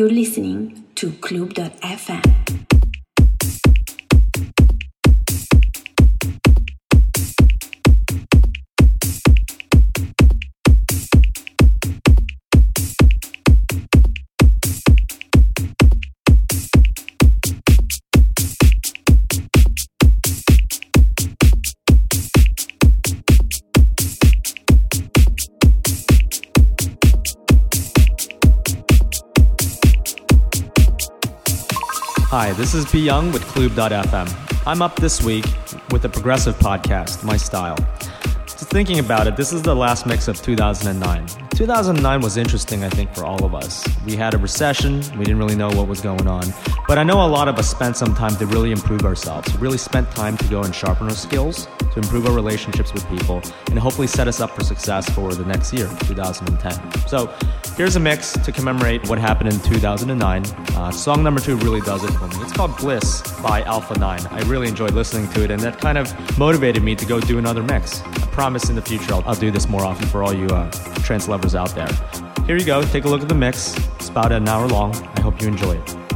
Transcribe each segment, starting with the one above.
You're listening to Club.fm. this is B Young with Club.fm. I'm up this week with a progressive podcast, My Style. Just thinking about it, this is the last mix of 2009. 2009 was interesting, I think, for all of us. We had a recession, we didn't really know what was going on. But I know a lot of us spent some time to really improve ourselves. Really spent time to go and sharpen our skills, to improve our relationships with people, and hopefully set us up for success for the next year, 2010. So here's a mix to commemorate what happened in 2009. Uh, song number two really does it for me. It's called Bliss by Alpha 9. I really enjoyed listening to it, and that kind of motivated me to go do another mix. I promise in the future I'll, I'll do this more often for all you uh, trance lovers out there. Here you go. Take a look at the mix. It's about an hour long. I hope you enjoy it.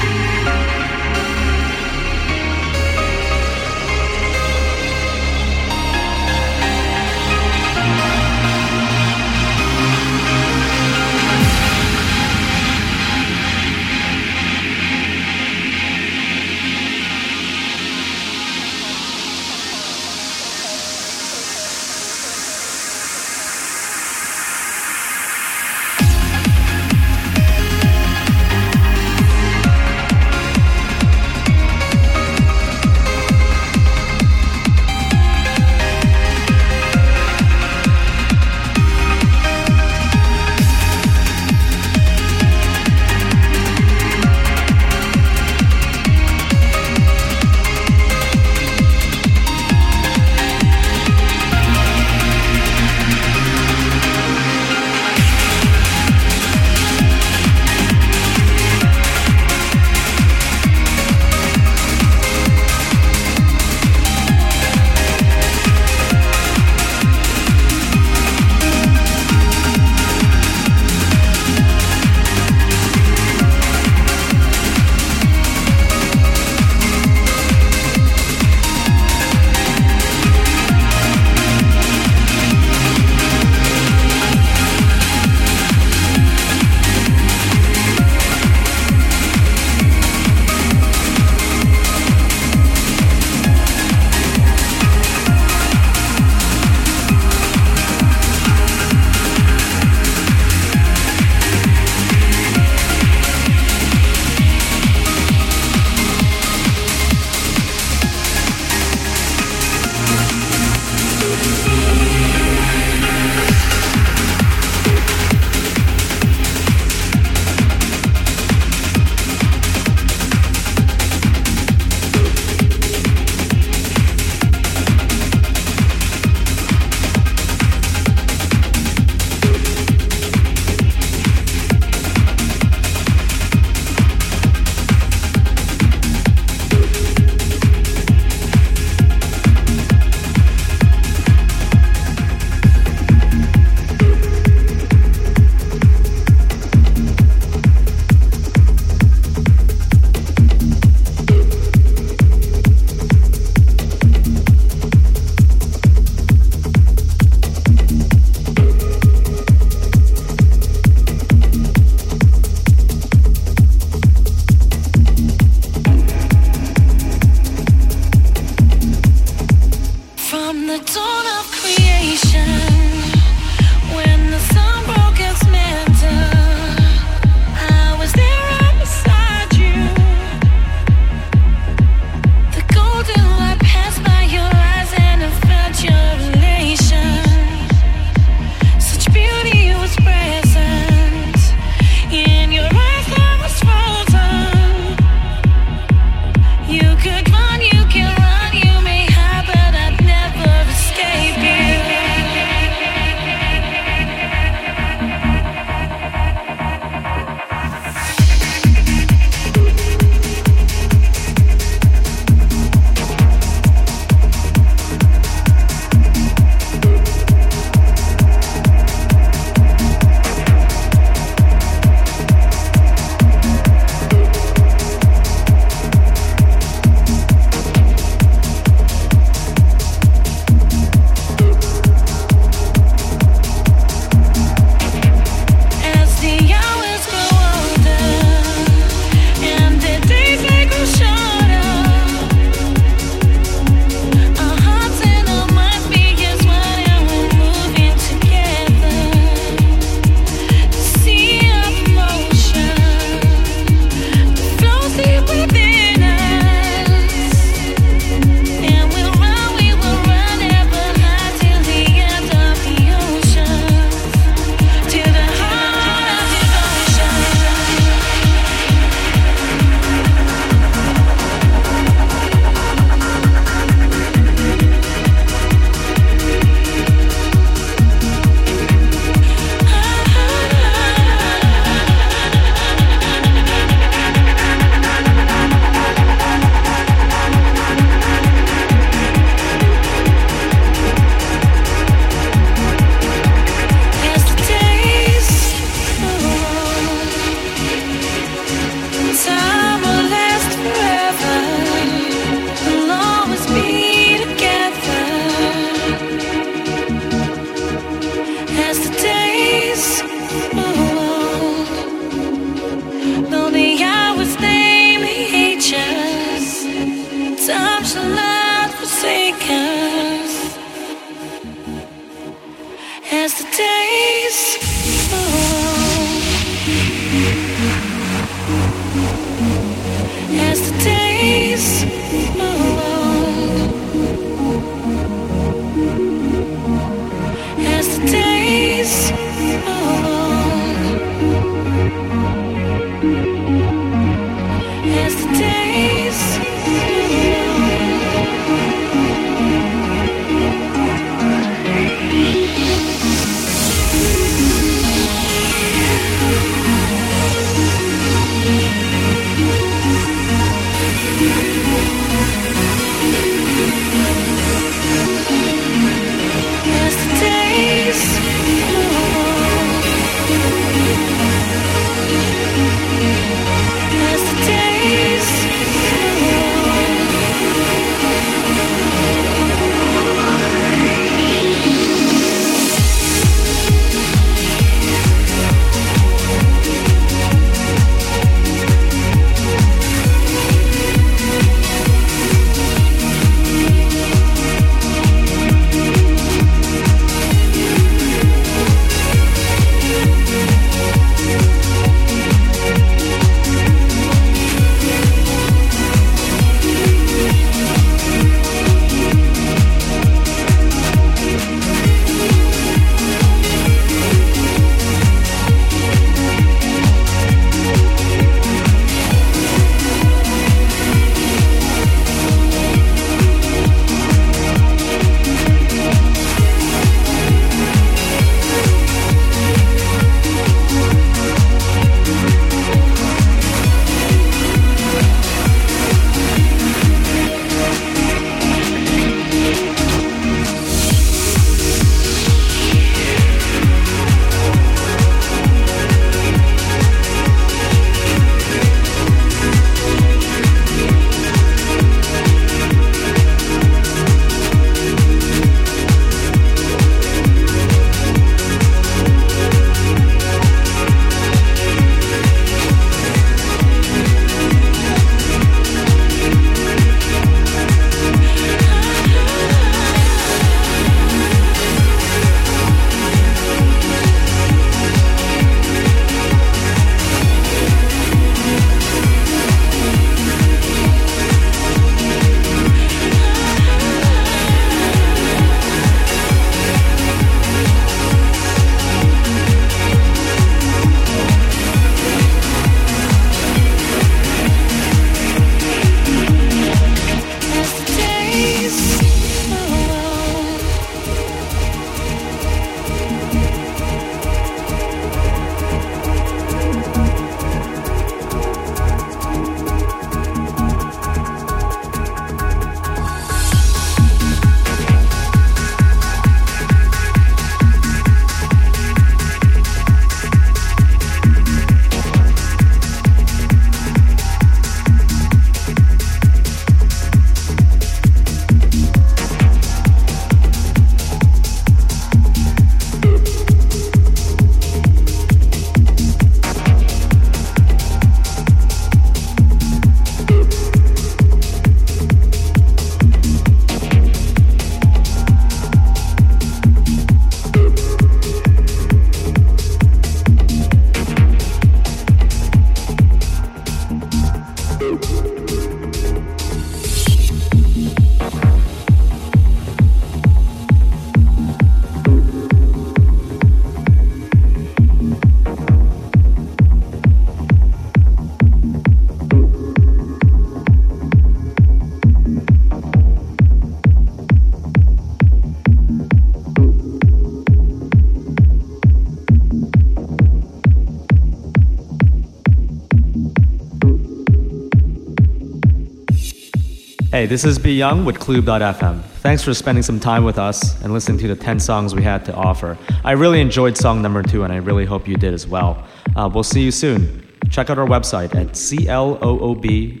Hey, this is Be Young with Club.fm. Thanks for spending some time with us and listening to the 10 songs we had to offer. I really enjoyed song number two, and I really hope you did as well. Uh, we'll see you soon. Check out our website at cloob.fm.